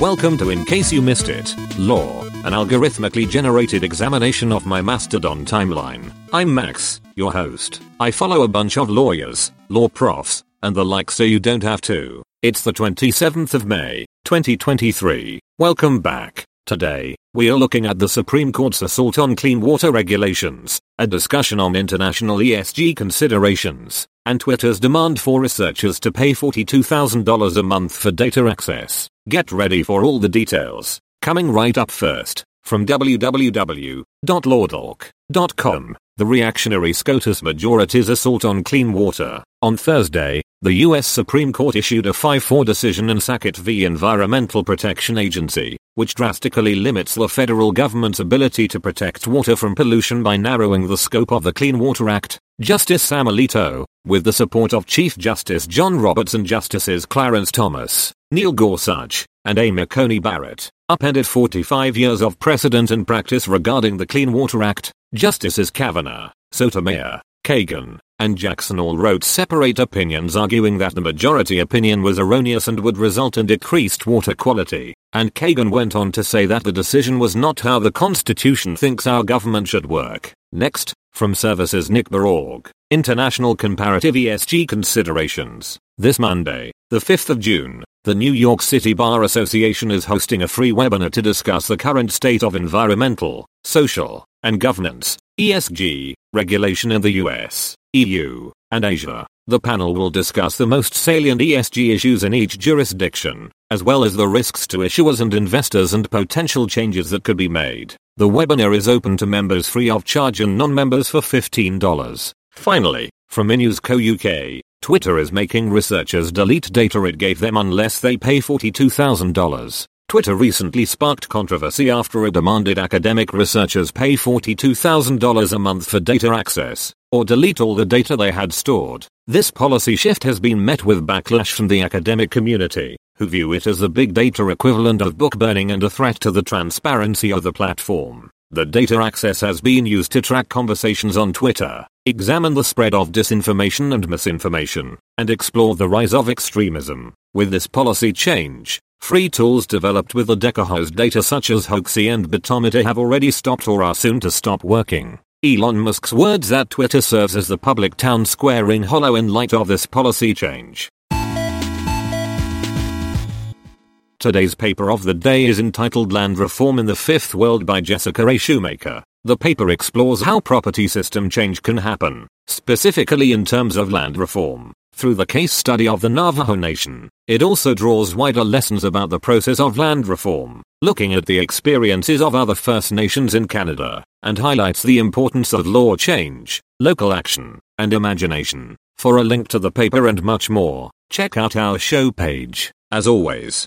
Welcome to In Case You Missed It, Law, an algorithmically generated examination of my Mastodon timeline. I'm Max, your host. I follow a bunch of lawyers, law profs, and the like so you don't have to. It's the 27th of May, 2023. Welcome back. Today, we are looking at the Supreme Court's assault on clean water regulations, a discussion on international ESG considerations, and Twitter's demand for researchers to pay $42,000 a month for data access. Get ready for all the details. Coming right up first, from www.lawtalk.com, the reactionary SCOTUS majority's assault on clean water. On Thursday, the U.S. Supreme Court issued a 5-4 decision in Sackett v. Environmental Protection Agency, which drastically limits the federal government's ability to protect water from pollution by narrowing the scope of the Clean Water Act. Justice Sam Alito, with the support of Chief Justice John Roberts and Justices Clarence Thomas, Neil Gorsuch, and Amy Coney Barrett, upended 45 years of precedent and practice regarding the Clean Water Act. Justices Kavanaugh, Sotomayor, Kagan, and Jackson all wrote separate opinions arguing that the majority opinion was erroneous and would result in decreased water quality, and Kagan went on to say that the decision was not how the Constitution thinks our government should work. Next, from Services nycbar.org, International Comparative ESG Considerations. This Monday, the 5th of June, the New York City Bar Association is hosting a free webinar to discuss the current state of environmental, social, and governance ESG regulation in the US, EU, and Asia. The panel will discuss the most salient ESG issues in each jurisdiction, as well as the risks to issuers and investors and potential changes that could be made. The webinar is open to members free of charge and non-members for $15. Finally, from inews Co UK, Twitter is making researchers delete data it gave them unless they pay $42,000. Twitter recently sparked controversy after it demanded academic researchers pay $42,000 a month for data access, or delete all the data they had stored. This policy shift has been met with backlash from the academic community, who view it as the big data equivalent of book burning and a threat to the transparency of the platform. The data access has been used to track conversations on Twitter, examine the spread of disinformation and misinformation, and explore the rise of extremism. With this policy change, Free tools developed with the Decahose data such as Hoaxy and Botometer have already stopped or are soon to stop working. Elon Musk's words that Twitter serves as the public town square ring hollow in light of this policy change. Today's paper of the day is entitled Land Reform in the Fifth World by Jessica A. Shoemaker. The paper explores how property system change can happen, specifically in terms of land reform, through the case study of the Navajo Nation. It also draws wider lessons about the process of land reform, looking at the experiences of other First Nations in Canada, and highlights the importance of law change, local action, and imagination. For a link to the paper and much more, check out our show page. As always,